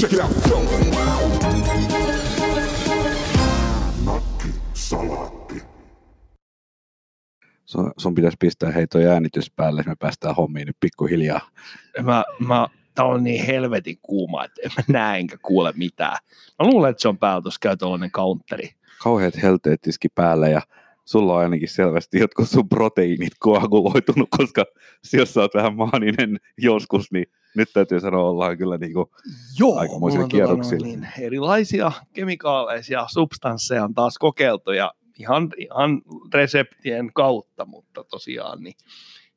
Check it out. Nakki salaatti. Sun, sun pitäisi pistää hei toi äänitys päälle, että me päästään hommiin nyt pikkuhiljaa. Mä, mä, tää on niin helvetin kuuma, että en mä näe enkä kuule mitään. Mä luulen, että se on päällä, tuossa käy tuollainen counteri. Kauheat helteet tiski päällä ja sulla on ainakin selvästi jotkut sun proteiinit koaguloitunut, koska jos sä oot vähän maaninen joskus, niin nyt täytyy sanoa, ollaan kyllä niin kuin Joo, Aikamoisilla on kierroksilla. niin, erilaisia kemikaaleisia substansseja on taas kokeiltu ja ihan, ihan reseptien kautta, mutta tosiaan niin,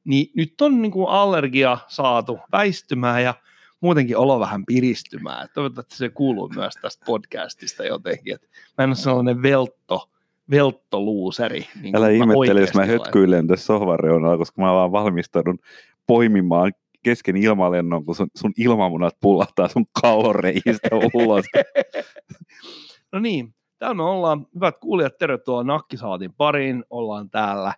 niin nyt on niin kuin allergia saatu väistymään ja muutenkin olo vähän piristymään. Toivottavasti se kuuluu myös tästä podcastista jotenkin, että mä en ole sellainen veltto, velttoluuseri. Niin Älä ihmettele, jos mä hötkyilen tässä sohvan reunalla, koska mä vaan valmistaudun poimimaan kesken ilmalennon, kun sun, sun ilmamunat pullahtaa sun kauloreijistä ulos. No niin, täällä me ollaan, hyvät kuulijat, tervetuloa Nakkisaatin pariin. Ollaan täällä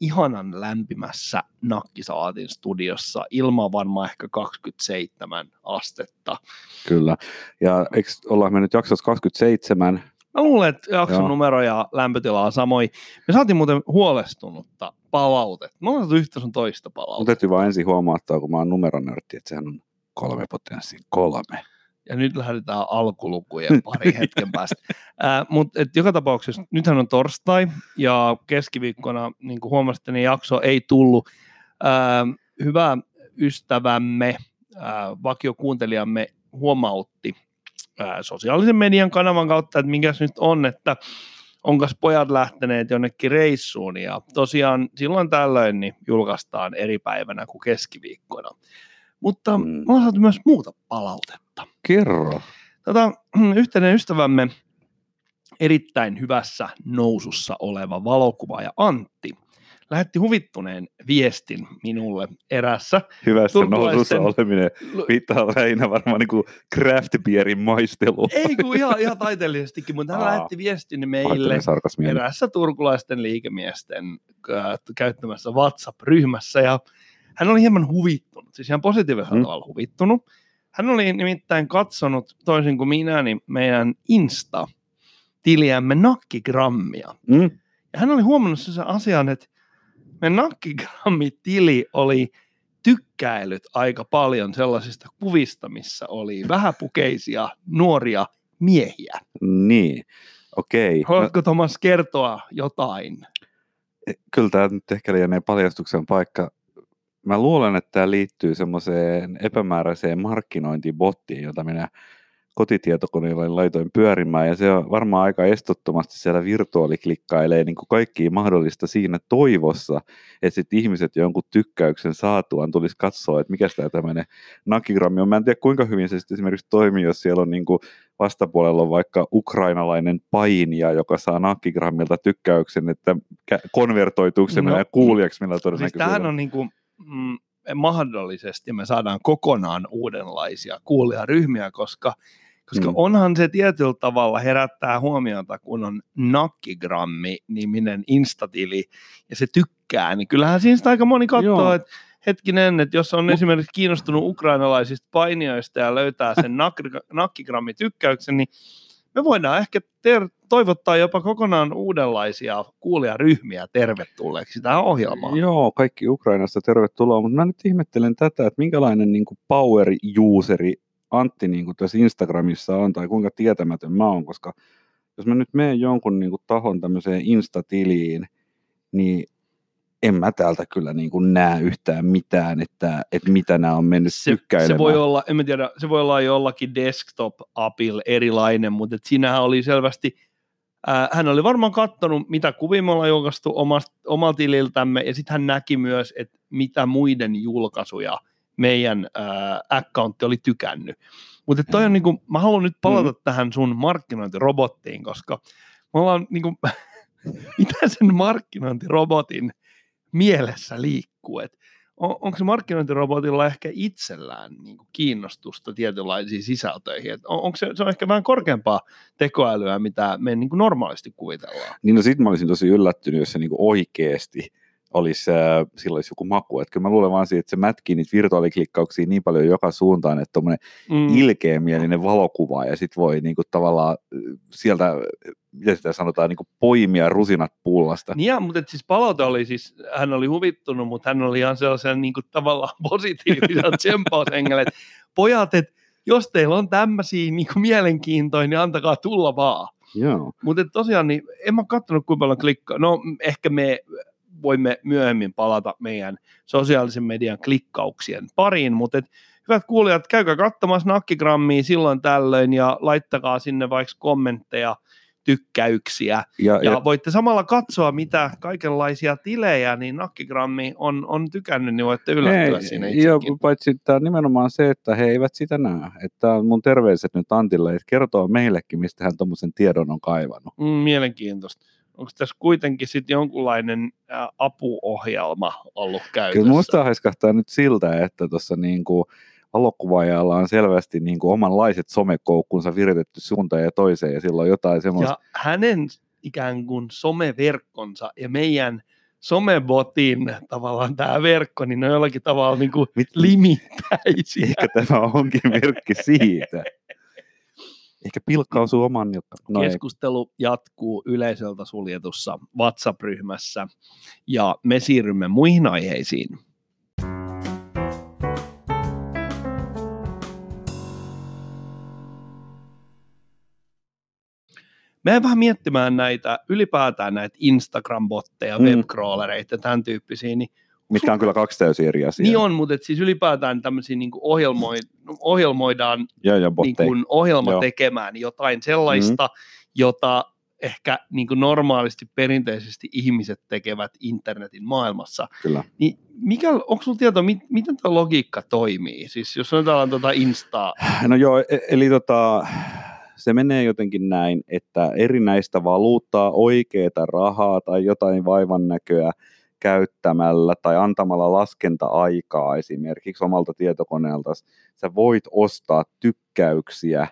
ihanan lämpimässä Nakkisaatin studiossa. Ilma varmaan ehkä 27 astetta. Kyllä. Ja eikö ollaan me nyt jaksossa 27? Mä luulen, että jakson Joo. numero ja lämpötila on samoin. Me saatiin muuten huolestunutta palautetta. Me ollaan saatu yhtä sun toista Mun palautetta. täytyy vaan ensin huomauttaa, kun mä oon numeronörtti, että sehän on kolme potenssiin kolme. Ja nyt lähdetään alkulukujen pari hetken päästä. Äh, Mutta joka tapauksessa, nythän on torstai ja keskiviikkona, niin kuin huomasitte, niin jakso ei tullut. Äh, hyvä ystävämme, äh, vakiokuuntelijamme huomautti äh, sosiaalisen median kanavan kautta, että mikäs nyt on, että onkas pojat lähteneet jonnekin reissuun ja tosiaan silloin tällöin niin julkaistaan eri päivänä kuin keskiviikkona. Mutta mm. on saatu myös muuta palautetta. Kerro. Tota, yhteinen ystävämme, erittäin hyvässä nousussa oleva valokuvaaja Antti, lähetti huvittuneen viestin minulle erässä. Hyvässä Turkulaisten- nousussa oleminen viittaa lähinnä varmaan niin craft beerin maistelu. Ei kun ihan, ihan taiteellisestikin, mutta hän Aa. lähetti viestin meille erässä turkulaisten liikemiesten äh, käyttämässä WhatsApp-ryhmässä ja hän oli hieman huvittunut, siis ihan positiivisella Mm. tavalla huvittunut. Hän oli nimittäin katsonut, toisin kuin minä, niin meidän Insta-tiliämme nakkigrammia. Mm? Ja hän oli huomannut sen asian, että meidän nakkigrammitili oli tykkäilyt aika paljon sellaisista kuvista, missä oli vähäpukeisia nuoria miehiä. Niin, okei. No, Haluatko Thomas kertoa jotain? kyllä tämä nyt ehkä lienee paljastuksen paikka. Mä luulen, että tämä liittyy semmoiseen epämääräiseen markkinointibottiin, jota minä kotitietokoneella laitoin pyörimään, ja se on varmaan aika estottomasti siellä virtuaaliklikkailee niin kuin kaikkia mahdollista siinä toivossa, että sit ihmiset jonkun tykkäyksen saatuaan tulisi katsoa, että mikä tämä tämmöinen nakigrammi on. Mä en tiedä, kuinka hyvin se sitten esimerkiksi toimii, jos siellä on niin kuin vastapuolella on vaikka ukrainalainen painija, joka saa nakigrammilta tykkäyksen, että konvertoituuko se No, no, kuulijaksi, millä Siis todennäköisesti tämähän on niin kuin, mm, mahdollisesti me saadaan kokonaan uudenlaisia kuulijaryhmiä, koska, koska Mm. onhan se tietyllä tavalla herättää huomiota, kun on Nakkigrammi-niminen instatili ja se tykkää, niin kyllähän siinä sitä aika moni katsoo, että hetkinen, että jos on Mut- esimerkiksi kiinnostunut ukrainalaisista painijoista ja löytää sen nak- Nakkigrammi-tykkäyksen, niin me voidaan ehkä ter- toivottaa jopa kokonaan uudenlaisia kuulijaryhmiä tervetulleeksi tähän ohjelmaan. Joo, kaikki Ukrainasta tervetuloa, mutta mä nyt ihmettelen tätä, että minkälainen niin kuin power-useri Antti niin kuin tässä Instagramissa on, tai kuinka tietämätön mä oon, koska jos mä nyt menen jonkun niin kuin tahon tämmöiseen Insta-tiliin, niin en mä täältä kyllä niin kuin näe yhtään mitään, että, että mitä nämä on mennyt se, se voi olla, en mä tiedä, se voi olla jollakin desktop-apilla erilainen, mutta et siinähän oli selvästi, ää, hän oli varmaan katsonut, mitä kuvia me ollaan julkaistu omasta, omalta tililtämme, ja sitten hän näki myös, että mitä muiden julkaisuja meidän ää, accountti oli tykännyt. Mutta toi on niinku, mä haluan nyt palata mm. tähän sun markkinointirobottiin, koska me ollaan niinku, mitä sen markkinointirobotin mielessä liikkuu, että on, onko se markkinointirobotilla ehkä itsellään niin kuin kiinnostusta tietynlaisiin sisältöihin? Et on, onko se, se on ehkä vähän korkeampaa tekoälyä, mitä me niin kuin normaalisti kuvitellaan. Niin no sit mä olisin tosi yllättynyt, jos se niinku oikeesti olisi, äh, sillä olisi joku maku. Että kyllä mä luulen vaan siitä, että se mätkii niitä virtuaaliklikkauksia niin paljon joka suuntaan, että tuommoinen mm. ilkeämielinen valokuva ja sitten voi niinku tavallaan äh, sieltä, miten sitä sanotaan, niinku poimia rusinat pullasta. Niin ja, mutta siis palaute oli siis, hän oli huvittunut, mutta hän oli ihan sellaisen niinku tavallaan positiivisen tsempaushengellä, että pojat, että jos teillä on tämmöisiä niinku mielenkiintoja, niin antakaa tulla vaan. Joo. Mutta tosiaan, niin en mä katsonut kuinka paljon klikkaa. No ehkä me voimme myöhemmin palata meidän sosiaalisen median klikkauksien pariin, mutta et, hyvät kuulijat, käykää katsomassa nakkigrammia silloin tällöin ja laittakaa sinne vaikka kommentteja, tykkäyksiä. Ja, ja, ja voitte samalla katsoa, mitä kaikenlaisia tilejä niin Nakkigrammi on, on tykännyt, niin voitte yllättyä siinä itsekin. Ja paitsi tämä nimenomaan se, että he eivät sitä näe. Että mun terveiset nyt Antille, että kertoo meillekin, mistä hän tuommoisen tiedon on kaivannut. Mm, mielenkiintoista onko tässä kuitenkin sitten jonkunlainen apuohjelma ollut käytössä? Kyllä musta haiskahtaa nyt siltä, että tuossa niinku valokuvaajalla on selvästi niinku omanlaiset somekoukkunsa viritetty suuntaan ja toiseen ja silloin jotain semmoista. Ja hänen ikään kuin someverkkonsa ja meidän somebotin tavallaan tämä verkko, niin ne on jollakin tavalla niin kuin Mit? limittäisiä. Ehkä tämä onkin merkki siitä. Ehkä pilkka osuu oman nilkkaan. No Keskustelu ei. jatkuu yleisöltä suljetussa WhatsApp-ryhmässä ja me siirrymme muihin aiheisiin. Mä vähän miettimään näitä, ylipäätään näitä Instagram-botteja, mm. webcrawlereita ja tämän tyyppisiä, niin mitkä on kyllä kaksi täysin eri asiaa. Niin on, mutta et siis ylipäätään tämmöisiä niin ohjelmoi, ohjelmoidaan ja, ja niin kuin ohjelma Joo. tekemään jotain sellaista, mm-hmm. jota ehkä niin kuin normaalisti perinteisesti ihmiset tekevät internetin maailmassa. Kyllä. Niin mikä, onko sinulla tietoa, mit, miten tuo logiikka toimii? Siis jos sanotaan tuota Instaa. No joo, e- eli tota, se menee jotenkin näin, että erinäistä valuuttaa, oikeaa rahaa tai jotain vaivan näköä käyttämällä tai antamalla laskenta-aikaa esimerkiksi omalta tietokoneelta, sä voit ostaa tykkäyksiä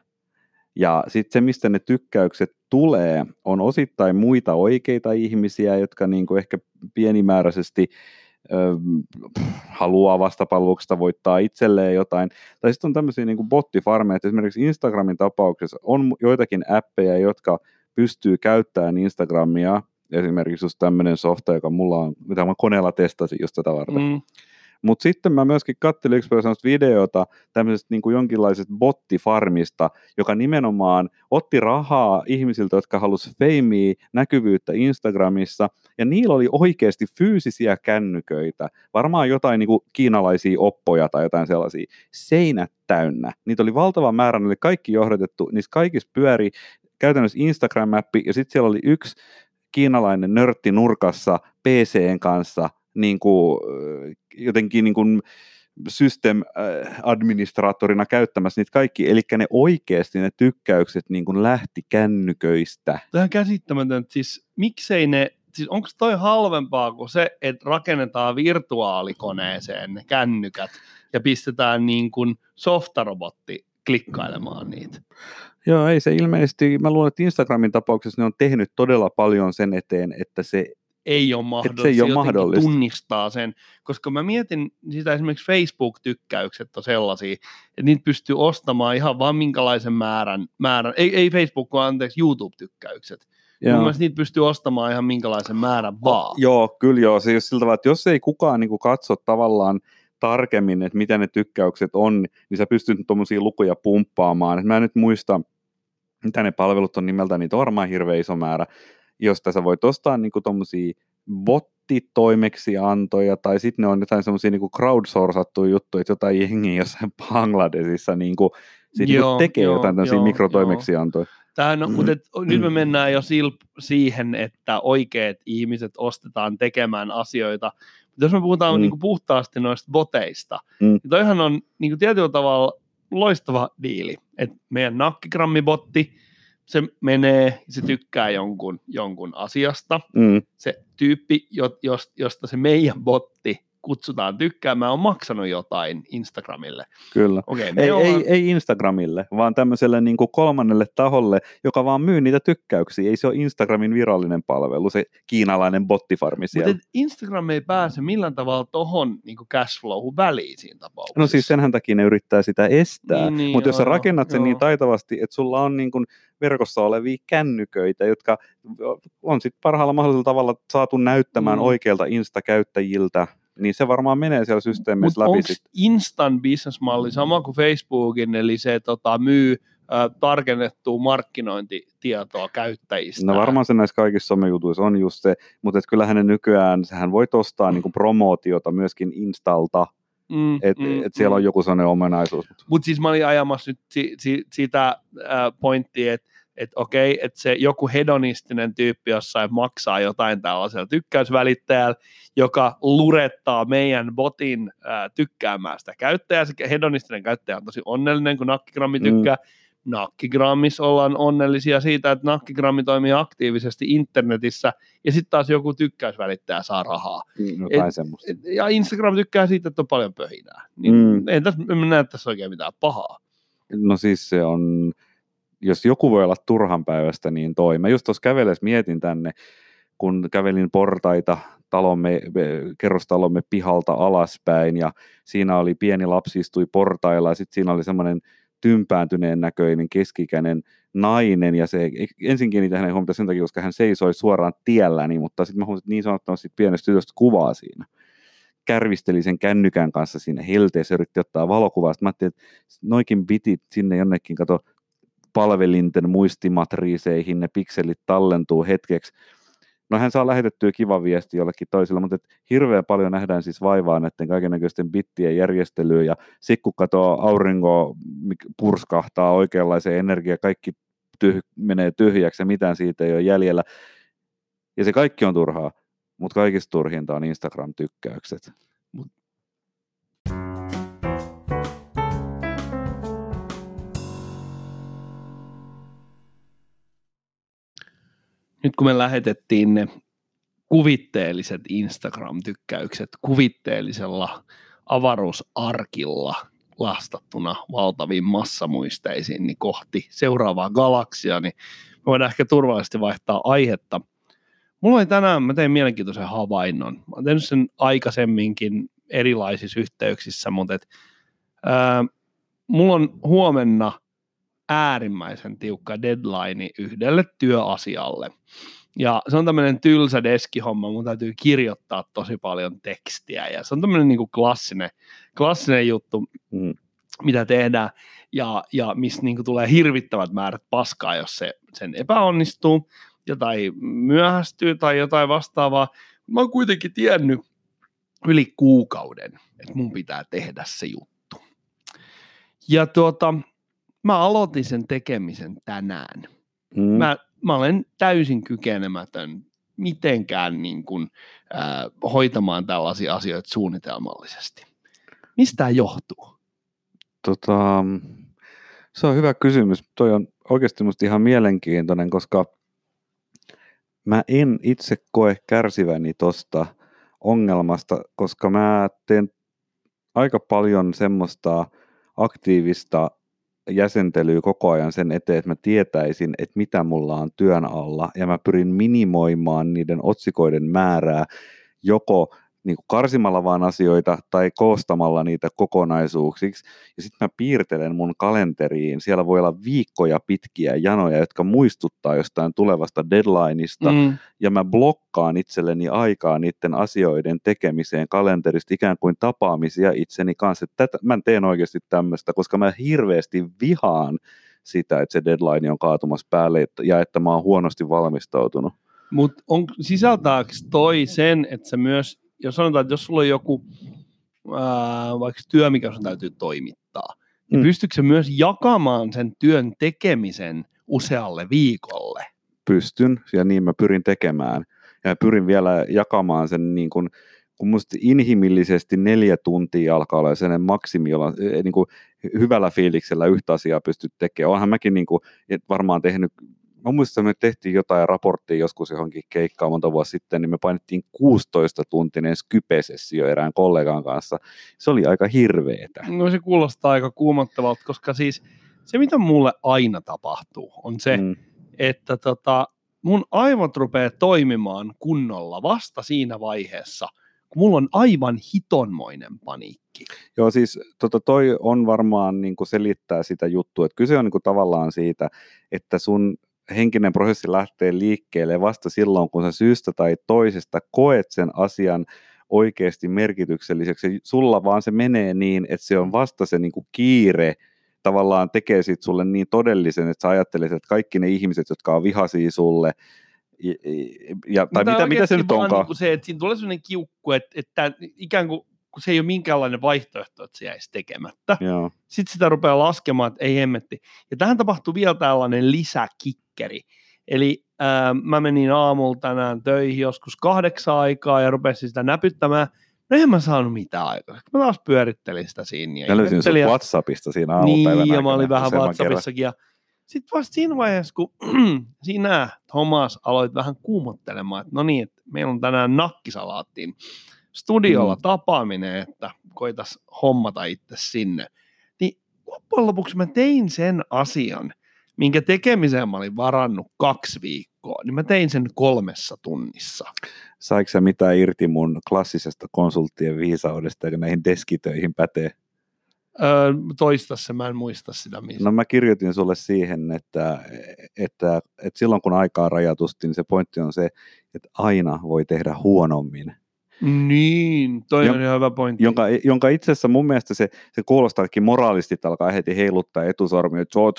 ja sitten se, mistä ne tykkäykset tulee, on osittain muita oikeita ihmisiä, jotka niinku ehkä pienimääräisesti haluaa vastapalveluksesta voittaa itselleen jotain. Tai sitten on tämmöisiä niinku bottifarmeja, että esimerkiksi Instagramin tapauksessa on joitakin appeja, jotka pystyy käyttämään Instagramia esimerkiksi just tämmöinen softa, joka mulla on, mitä mä koneella testasin just tätä varten. Mm. Mutta sitten mä myöskin katselin yksi videota tämmöisestä niin kuin jonkinlaisesta bottifarmista, joka nimenomaan otti rahaa ihmisiltä, jotka halusivat feimiä, näkyvyyttä Instagramissa, ja niillä oli oikeasti fyysisiä kännyköitä, varmaan jotain niin kuin kiinalaisia oppoja tai jotain sellaisia, seinät täynnä. Niitä oli valtava määrä, ne oli kaikki johdatettu, niissä kaikissa pyöri käytännössä Instagram-appi, ja sitten siellä oli yksi kiinalainen nörtti nurkassa PCn kanssa niin kuin, jotenkin niin kuin system-administraattorina käyttämässä niitä kaikki, eli ne oikeasti ne tykkäykset niin kuin lähti kännyköistä. Tämä on siis miksei ne, siis onko toi halvempaa kuin se, että rakennetaan virtuaalikoneeseen ne kännykät ja pistetään niin kuin softarobotti klikkailemaan niitä. Joo, ei se ilmeisesti, mä luulen, että Instagramin tapauksessa ne on tehnyt todella paljon sen eteen, että se ei ole mahdollista, se ei ole mahdollista. tunnistaa sen, koska mä mietin sitä esimerkiksi Facebook-tykkäykset on sellaisia, että niitä pystyy ostamaan ihan vaan minkälaisen määrän, määrän ei, ei Facebook, vaan anteeksi YouTube-tykkäykset. Joo. Mun niitä pystyy ostamaan ihan minkälaisen määrän vaan. Joo, kyllä joo. Se jos siltä tavalla, että jos ei kukaan niin katso tavallaan tarkemmin, että mitä ne tykkäykset on, niin sä pystyt tuommoisia lukuja pumppaamaan. Et mä en nyt muista, mitä ne palvelut on nimeltä, niitä on varmaan hirveän iso määrä, josta sä voit ostaa niinku tuommoisia bottitoimeksiantoja, tai sitten ne on jotain semmoisia niinku crowdsourcattuja juttuja, että jotain jengiä jossain Bangladesissa niinku, sit joo, niinku tekee joo, jotain tämmöisiä mikrotoimeksiantoja. Tähän on, mutta et, nyt me mennään jo sil, siihen, että oikeat ihmiset ostetaan tekemään asioita. Jos me puhutaan mm. niin kuin puhtaasti noista boteista, mm. niin toihan on niin kuin tietyllä tavalla loistava diili. että meidän nakkigrammibotti, se menee, se tykkää jonkun, jonkun asiasta. Mm. Se tyyppi, josta se meidän botti kutsutaan tykkäämään, on maksanut jotain Instagramille. Kyllä. Okei, me Ei, ollaan... ei, ei Instagramille, vaan tämmöiselle niin kuin kolmannelle taholle, joka vaan myy niitä tykkäyksiä. Ei se ole Instagramin virallinen palvelu, se kiinalainen bottifarmi siellä. Mutta Instagram ei pääse millään tavalla tohon niin cashflowhun väliin siinä tapauksessa. No siis senhän takia ne yrittää sitä estää, Niin, niin, mutta jos sä rakennat sen joo. niin taitavasti, että sulla on niin kuin verkossa olevia kännyköitä, jotka on sitten parhaalla mahdollisella tavalla saatu näyttämään mm. oikeilta Insta-käyttäjiltä, niin se varmaan menee siellä systeemissä Mutta läpi onko. Instan business-malli sama kuin Facebookin, eli se tota, myy äh, tarkennettua markkinointitietoa käyttäjistä? No varmaan se näissä kaikissa somejutuissa on just se, mutta et kyllähän ne nykyään, sähän voit ostaa niinku promootiota myöskin Instalta, mm, että mm, et siellä mm. on joku sellainen ominaisuus. Mutta siis mä olin ajamassa nyt si, si, sitä äh, pointtia, että et okei, että se joku hedonistinen tyyppi jossain maksaa jotain tällaisella tykkäysvälittäjällä, joka lurettaa meidän botin äh, tykkäämään sitä käyttäjää. Se hedonistinen käyttäjä on tosi onnellinen, kun Nakkigrammi Mm. tykkää. Nakkigrammissa ollaan onnellisia siitä, että Nakkigrammi toimii aktiivisesti internetissä, ja sitten taas joku tykkäysvälittäjä saa rahaa. Jotain semmoista. Et- Ja Instagram tykkää siitä, että on paljon pöhinää. Niin mm. Mm. en, tässä, en näe tässä oikein mitään pahaa. No siis se on, jos joku voi olla turhan päivästä, niin toi. Mä just tuossa kävelles mietin tänne, kun kävelin portaita talomme, kerrostalomme pihalta alaspäin ja siinä oli pieni lapsi istui portailla ja sitten siinä oli semmoinen tympääntyneen näköinen keskikäinen nainen ja se ensin kiinnitin hänen huomiota sen takia, koska hän seisoi suoraan tielläni, mutta sitten mä huomasin, niin sanottavasti pienestä tytöstä kuvaa siinä. Kärvisteli sen kännykän kanssa siinä helteessä, yritti ottaa valokuvaa. Sitten mä ajattelin, että noikin bitit sinne jonnekin, kato, palvelinten muistimatriiseihin, ne pikselit tallentuu hetkeksi. No hän saa lähetettyä kiva viesti jollekin toiselle, mutta hirveän paljon nähdään siis vaivaa näiden kaikennäköisten bittien järjestelyyn ja sitten kun aurinko purskahtaa oikeanlaiseen energiaan, kaikki tyh- menee tyhjäksi ja mitään siitä ei ole jäljellä. Ja se kaikki on turhaa, mutta kaikista turhinta on Instagram-tykkäykset. Nyt kun me lähetettiin ne kuvitteelliset Instagram-tykkäykset kuvitteellisella avaruusarkilla lastattuna valtaviin massamuisteisiin niin kohti seuraavaa galaksia, niin me voidaan ehkä turvallisesti vaihtaa aihetta. Mulla oli tänään, mä tein mielenkiintoisen havainnon. Mä oon sen aikaisemminkin erilaisissa yhteyksissä, mutta et, ää, mulla on huomenna äärimmäisen tiukka deadline yhdelle työasialle. Ja se on tämmöinen tylsä deskihomma, mun täytyy kirjoittaa tosi paljon tekstiä ja se on tämmöinen niin klassinen, klassinen juttu, Mm. mitä tehdään ja, ja missä niin tulee hirvittävät määrät paskaa, jos se sen epäonnistuu ja tai myöhästyy tai jotain vastaavaa. Mä oon kuitenkin tiennyt yli kuukauden, että mun pitää tehdä se juttu. Ja tuota, mä aloitin sen tekemisen tänään. Mm. Mä, mä olen täysin kykenemätön mitenkään niin kuin, äh, hoitamaan tällaisia asioita suunnitelmallisesti. Mistä tämä johtuu? Tota, se on hyvä kysymys. Toi on oikeasti musta ihan mielenkiintoinen, koska mä en itse koe kärsiväni tosta ongelmasta, koska mä teen aika paljon semmoista aktiivista jäsentelyä koko ajan sen eteen, että mä tietäisin, että mitä mulla on työn alla, ja mä pyrin minimoimaan niiden otsikoiden määrää joko niin kuin karsimalla vaan asioita tai koostamalla niitä kokonaisuuksiksi. Ja sitten mä piirtelen mun kalenteriin. Siellä voi olla viikkoja pitkiä janoja, jotka muistuttaa jostain tulevasta deadlineista. Mm. Ja mä blokkaan itselleni aikaa niiden asioiden tekemiseen kalenterista ikään kuin tapaamisia itseni kanssa. Tätä, mä teen oikeasti tämmöistä, koska mä hirveästi vihaan sitä, että se deadline on kaatumassa päälle ja että mä oon huonosti valmistautunut. Mutta sisältääkö toi sen, että se myös, jos sanotaan, että jos sulla on joku ää, vaikka työ, mikä sun täytyy toimittaa, niin Mm. pystyykö se myös jakamaan sen työn tekemisen usealle viikolle? pystyn ja niin mä pyrin tekemään. Ja pyrin vielä jakamaan sen niin kuin, kun musta inhimillisesti neljä tuntia alkaa olla sellainen maksimi, jolla eh, niin kuin hyvällä fiiliksellä yhtä asiaa pystyt tekemään. Onhan mäkin niin kuin, et varmaan tehnyt mä muistan, että me tehtiin jotain raporttia joskus johonkin keikkaan monta vuotta sitten, niin me painettiin 16 tuntinen skypesessio erään kollegan kanssa. Se oli aika hirveetä. No se kuulostaa aika kuumottavalta, koska siis se, mitä mulle aina tapahtuu, on se, mm. että tota, mun aivot rupeaa toimimaan kunnolla vasta siinä vaiheessa, kun mulla on aivan hitonmoinen paniikki. Joo, siis tota, toi on varmaan niin kuin selittää sitä juttua, että kyse on niin kuin tavallaan siitä, että sun henkinen prosessi lähtee liikkeelle vasta silloin, kun sä syystä tai toisesta koet sen asian oikeasti merkitykselliseksi. Sulla vaan se menee niin, että se on vasta se niin kuin kiire, tavallaan tekee siitä sulle niin todellisen, että sä ajattelet, että kaikki ne ihmiset, jotka on vihaisia sulle, ja, ja, tai mitä, mitä se nyt onkaan? Niin se, että siinä tulee sellainen kiukku, että, että ikään kuin kun se ei ole minkäänlainen vaihtoehto, että se jäisi tekemättä. Joo. Sitten sitä rupeaa laskemaan, että ei hemmetti. Ja tähän tapahtuu vielä tällainen lisäkikkeri. Eli ää, mä menin aamulla tänään töihin joskus kahdeksan aikaa ja rupesin sitä näpyttämään. No en mä saanut mitään aikaa. Mä taas pyörittelin sitä siinä. Ja löysin sun ja... WhatsAppista siinä aamupäivänä. Niin, ja mä olin vähän WhatsAppissakin. Ja sitten vasta siinä vaiheessa, kun sinä, Thomas, aloit vähän kuumottelemaan, että no niin, että meillä on tänään nakkisalaattiin studiolla mm. tapaaminen, että koitas hommata itse sinne. Niin loppujen lopuksi mä tein sen asian, minkä tekemiseen mä olin varannut kaksi viikkoa, niin mä tein sen kolmessa tunnissa. Saiko sä mitään irti mun klassisesta konsulttien viisaudesta, joka näihin deskitöihin pätee? Öö, toista se, mä en muista sitä missä. No mä kirjoitin sulle siihen, että, että, että silloin kun aikaa rajatusti, niin se pointti on se, että aina voi tehdä huonommin niin, toi on hyvä pointti. Jonka, jonka itse asiassa mun mielestä se, se kuulostaakin moraalisti, että alkaa heti heiluttaa etusormia, että joo.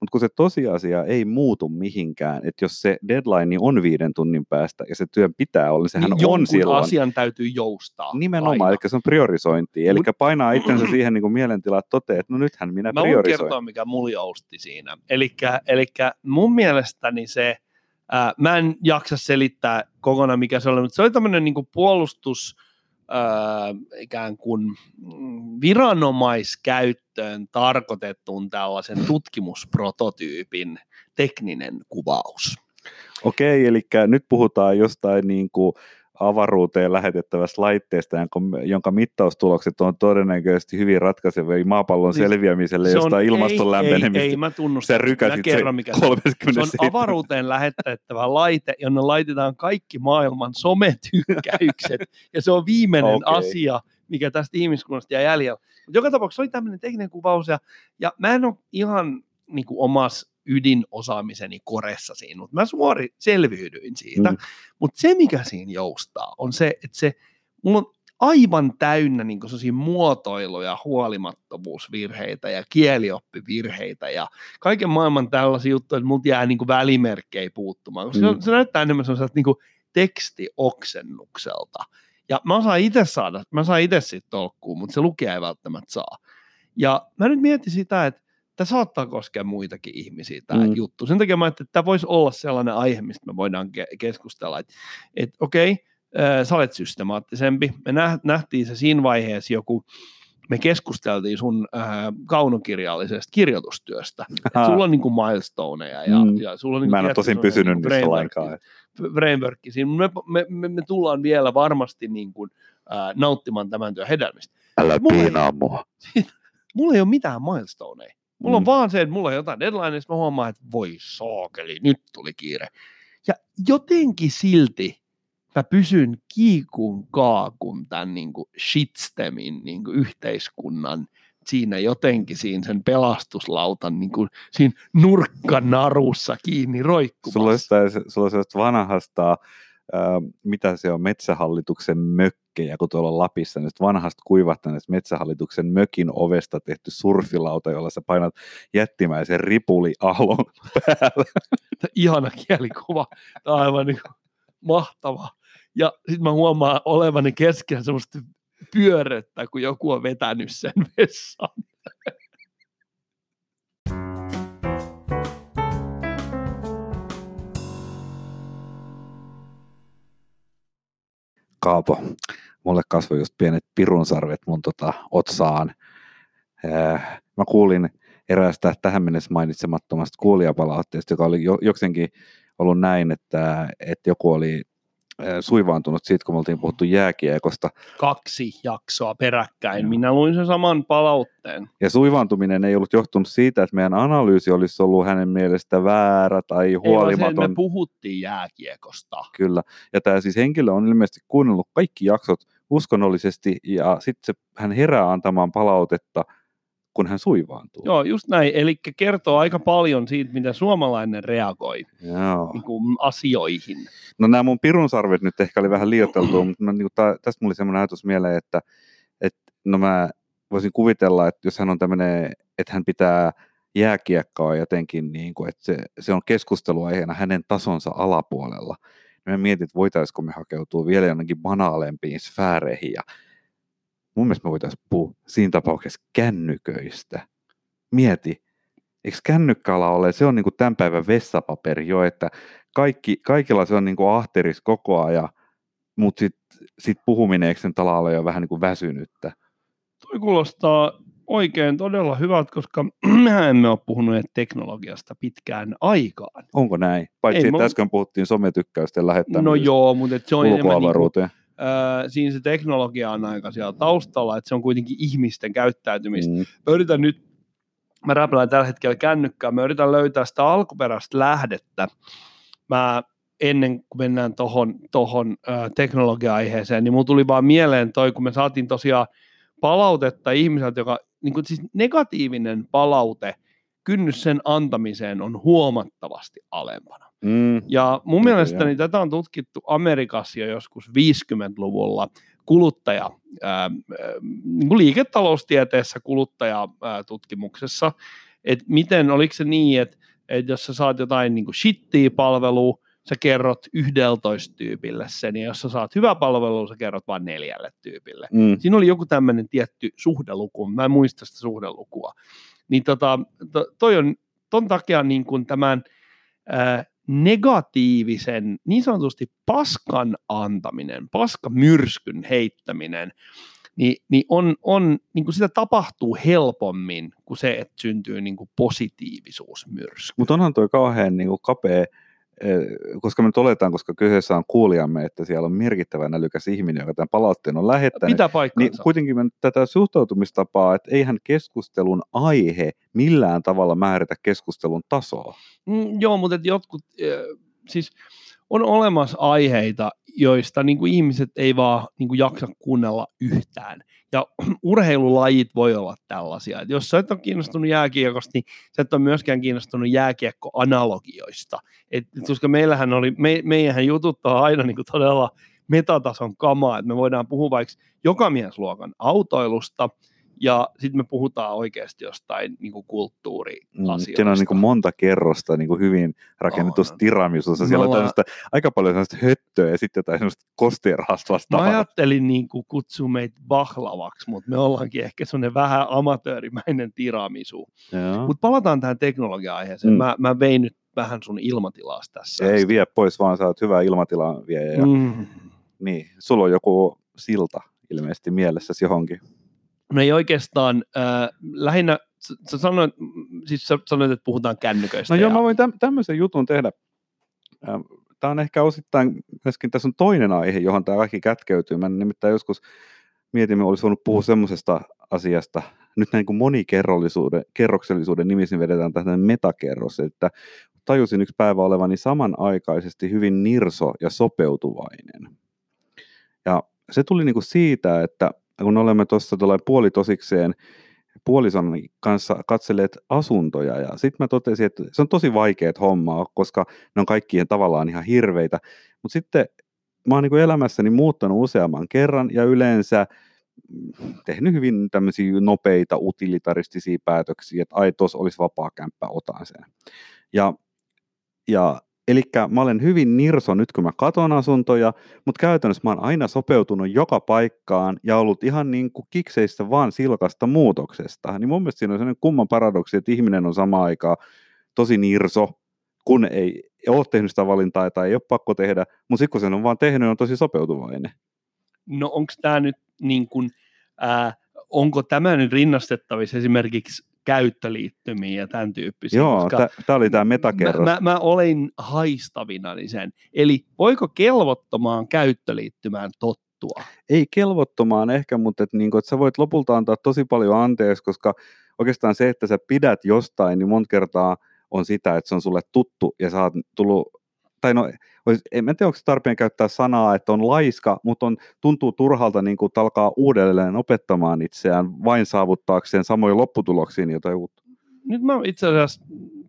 mutta kun se tosiasia ei muutu mihinkään, että jos se deadline on viiden tunnin päästä ja se työn pitää olla, niin sehän niin on silloin. asian täytyy joustaa. Nimenomaan, aina. eli se on priorisointi, eli Mut... painaa itsensä siihen niin mielentilaan, että toteaa, että no nythän minä Mä priorisoin. Mä voin kertoa, mikä mulla jousti siinä. Eli mun mielestäni se, Ää, mä en jaksa selittää kokonaan, mikä se oli, mutta se oli tämmöinen niin puolustus, ää, ikään kuin mm, viranomaiskäyttöön tarkoitetun tällaisen tutkimusprototyypin tekninen kuvaus. Okei, eli nyt puhutaan jostain niin kuin avaruuteen lähetettävästä laitteesta, jonka, mittaustulokset on todennäköisesti hyvin ratkaisevia maapallon niin, selviämiselle se jostain ilmaston lämpenemistä. Ei, ei, mä tunnustan. Sä mä kerron, mikä se on avaruuteen lähetettävä laite, jonne laitetaan kaikki maailman sometykkäykset, ja se on viimeinen okay. asia, mikä tästä ihmiskunnasta jää jäljellä. Joka tapauksessa oli tämmöinen tekninen kuvaus, ja, ja mä en ole ihan niin kuin omassa ydinosaamiseni koressa siinä, mutta mä suori selviydyin siitä. Mm. Mutta se, mikä siinä joustaa, on se, että se, mulla on aivan täynnä niin muotoiluja, huolimattomuusvirheitä ja kielioppivirheita ja kaiken maailman tällaisia juttuja, että multa jää niin välimerkkejä puuttumaan, koska mm. se, se näyttää enemmän sellaiselta niin tekstioksennukselta. Ja mä saan itse saada, mä saan itse siitä tolkkuun, mutta se lukija ei välttämättä saa. Ja mä nyt mietin sitä, että tämä saattaa koskea muitakin ihmisiä tämä mm. juttu. Sen takia mä ajattelin, että tämä voisi olla sellainen aihe, mistä me voidaan ke- keskustella, että, että okei, okay, sä olet systemaattisempi. Me nähtiin se siinä vaiheessa joku, me keskusteltiin sun äh, kaunokirjallisesta kirjoitustyöstä. Et sulla on niin kuin milestoneja. Ja, mm. ja sulla on niin Mä en ole tosin pysynyt niin niissä lainkaan. Framework. Me, me, me, me, tullaan vielä varmasti niin kuin, äh, nauttimaan tämän työn hedelmistä. Älä piinaa mua. Mulla ei ole mitään milestoneja. Mulla on mm. vaan se, että mulla on jotain deadline, ja mä huomaan, että voi saakeli, nyt tuli kiire. Ja jotenkin silti mä pysyn kiikun kaakun tämän niin kuin shitstemin niin kuin yhteiskunnan siinä jotenkin siinä sen pelastuslautan niin kuin siinä nurkkanarussa kiinni roikkumassa. Sulla on sellaista vanhasta mitä se on, metsähallituksen mökkejä, kun tuolla Lapissa, niin vanhasta kuivahtaneesta metsähallituksen mökin ovesta tehty surfilauta, jolla sä painat jättimäisen ripuliahlon päällä. Ihana kielikuva. Tämä on aivan niin mahtava. Ja sitten mä huomaan olevani keskellä semmoista pyörettä, kun joku on vetänyt sen vessaan. Kaapo, mulle kasvoi just pienet pirunsarvet mun tota, otsaan. Mä kuulin, eräästä tähän mennessä mainitsemattomasta kuulijapalautteesta, joka oli jo, jokseenkin ollut näin, että, että joku oli suivaantunut siitä, kun me oltiin puhuttu jääkiekosta. Kaksi jaksoa peräkkäin. Minä luin sen saman palautteen. Ja suivaantuminen ei ollut johtunut siitä, että meidän analyysi olisi ollut hänen mielestä väärä tai huolimaton. Ei, me puhuttiin jääkiekosta. Kyllä. Ja tämä siis henkilö on ilmeisesti kuunnellut kaikki jaksot uskonnollisesti ja sitten hän herää antamaan palautetta – kun hän suivaantuu. Joo, just näin. Eli kertoo aika paljon siitä, miten suomalainen reagoi Joo. Niin kuin asioihin. No nämä mun pirunsarvet nyt ehkä oli vähän liioiteltu, mutta no, niin kuin tästä mulla oli semmoinen ajatus mieleen, että, että no mä voisin kuvitella, että jos hän on tämmöinen, että hän pitää jääkiekkoa jotenkin, niin kuin, että se, se on keskusteluaiheena hänen tasonsa alapuolella, niin mä mietin, että voitaisiko me hakeutua vielä jonnekin banaalempiin sfääreihin ja mun mielestä me voitaisiin puhua siinä tapauksessa kännyköistä. Mieti, eikö kännykkäala ole, se on niin kuin tämän päivän vessapaperi jo, että kaikki, kaikilla se on niin kuin ahteris koko ajan, mutta sitten sit puhuminen eikö sen talalle jo vähän niin kuin väsynyttä. Toi kuulostaa oikein todella hyvät, koska mehän emme ole puhuneet teknologiasta pitkään aikaan. Onko näin? Paitsi, Ei, että mä... äsken puhuttiin sometykkäysten lähettämisestä No joo, mutta se on enemmän niin kuin, siinä se teknologia on aika siellä taustalla, että se on kuitenkin ihmisten käyttäytymistä. Mm. Mä yritän nyt, mä räplään tällä hetkellä kännykkää, mä yritän löytää sitä alkuperäistä lähdettä. Mä ennen kuin mennään tuohon tohon, äh, teknologia-aiheeseen, niin mulla tuli vaan mieleen toi, kun me saatiin tosiaan palautetta ihmiseltä, joka, niin kuin siis negatiivinen palaute, kynnys sen antamiseen on huomattavasti alempana. Mm. Ja mun mielestäni tätä on tutkittu Amerikassa jo joskus 50-luvulla kuluttaja, ää, niin kuin liiketaloustieteessä kuluttajatutkimuksessa, että miten, oliko se niin, että, että jos sä saat jotain niin shittiä palvelua, sä kerrot 11 tyypille sen, ja jos sä saat hyvä palvelu, sä kerrot vain neljälle tyypille. Mm. Siinä oli joku tämmöinen tietty suhdeluku, mä en muista sitä suhdelukua. Niin tota, to, toi on ton takia niin kuin tämän ää, negatiivisen, niin sanotusti paskan antaminen, paskamyrskyn heittäminen, niin, niin, on, on, niin kuin sitä tapahtuu helpommin kuin se, että syntyy niin kuin positiivisuusmyrsky. Mutta onhan tuo kauhean niin kuin kapea koska me nyt oletaan, koska kyseessä on kuulijamme, että siellä on merkittävän älykäs ihminen, joka tämän palautteen on lähettänyt. Mitä paikkaansa? Niin kuitenkin me tätä suhtautumistapaa, että eihän keskustelun aihe millään tavalla määritä keskustelun tasoa. Mm, joo, mutta jotkut, äh, siis on olemassa aiheita, joista niin kuin ihmiset ei vaan niin kuin jaksa kuunnella yhtään. Ja urheilulajit voi olla tällaisia. Et jos sä et ole kiinnostunut jääkiekosta, niin sä et ole myöskään kiinnostunut jääkiekkoanalogioista. Et, koska meillähän oli, me, meidän jutut on aina niin kuin todella metatason kamaa, että me voidaan puhua vaikka jokamiesluokan autoilusta, ja sitten me puhutaan oikeasti jostain niin kuin kulttuuriasioista. Mm, siinä on niin kuin monta kerrosta niin kuin hyvin rakennetusta tiramisussa. Siellä ollaan... on aika paljon sellaista höttöä ja sitten jotain sellaista kosteerahasta Mä ajattelin niin kuin kutsua meitä bahlavaksi, mutta me ollaankin ehkä sellainen vähän amatöörimäinen tiramisu. Mutta palataan tähän teknologia-aiheeseen. Mm. Mä, mä vein nyt vähän sun ilmatilaa tässä. Ei vie pois, vaan sä oot hyvä ilmatilan viejä. Ja... Mm. Niin, sulla on joku silta ilmeisesti mielessäsi johonkin no ei oikeastaan, äh, lähinnä, sä sanoit, siis sä sanoit, että puhutaan kännyköistä. No joo, mä voin täm, tämmöisen jutun tehdä. Tämä on ehkä osittain, myöskin tässä on toinen aihe, johon tämä kaikki kätkeytyy. Mä nimittäin joskus mietin, olisi voinut puhua semmoisesta asiasta, nyt näin kuin monikerrollisuuden, kerroksellisuuden nimissä vedetään tähän metakerros, että tajusin yksi päivä olevani samanaikaisesti hyvin nirso ja sopeutuvainen. Ja se tuli niin kuin siitä, että kun olemme tuossa puolitosikseen puolison kanssa katselleet asuntoja ja sitten mä totesin, että se on tosi vaikeat hommaa, koska ne on kaikkien tavallaan ihan hirveitä, mutta sitten mä oon niin elämässäni muuttanut useamman kerran ja yleensä tehnyt hyvin tämmöisiä nopeita utilitaristisia päätöksiä, että ai tos olisi vapaa kämppä, otan sen. Ja, ja Eli mä olen hyvin nirso nyt, kun mä katon asuntoja, mutta käytännössä mä oon aina sopeutunut joka paikkaan ja ollut ihan niin kuin kikseistä vaan silkasta muutoksesta. Niin mun mielestä siinä on sellainen kumman paradoksi, että ihminen on sama aikaa tosi nirso, kun ei ole tehnyt sitä valintaa tai ei ole pakko tehdä, mutta sitten kun sen on vaan tehnyt, on tosi sopeutuvainen. No onko tämä nyt niin kuin, äh, onko tämä nyt rinnastettavissa esimerkiksi käyttöliittymiä ja tämän tyyppisiä. Joo, tämä oli tämä metakerros. Mä, mä, mä olin haistavinani sen. Eli voiko kelvottomaan käyttöliittymään tottua? Ei kelvottomaan ehkä, mutta et niinku, et sä voit lopulta antaa tosi paljon anteeksi, koska oikeastaan se, että sä pidät jostain, niin monta kertaa on sitä, että se on sulle tuttu ja sä oot tullut tai no, olis, en tiedä, onko tarpeen käyttää sanaa, että on laiska, mutta on, tuntuu turhalta niin kuin, alkaa uudelleen opettamaan itseään vain saavuttaakseen samoja lopputuloksia niin jotain uutta. Nyt mä itse asiassa,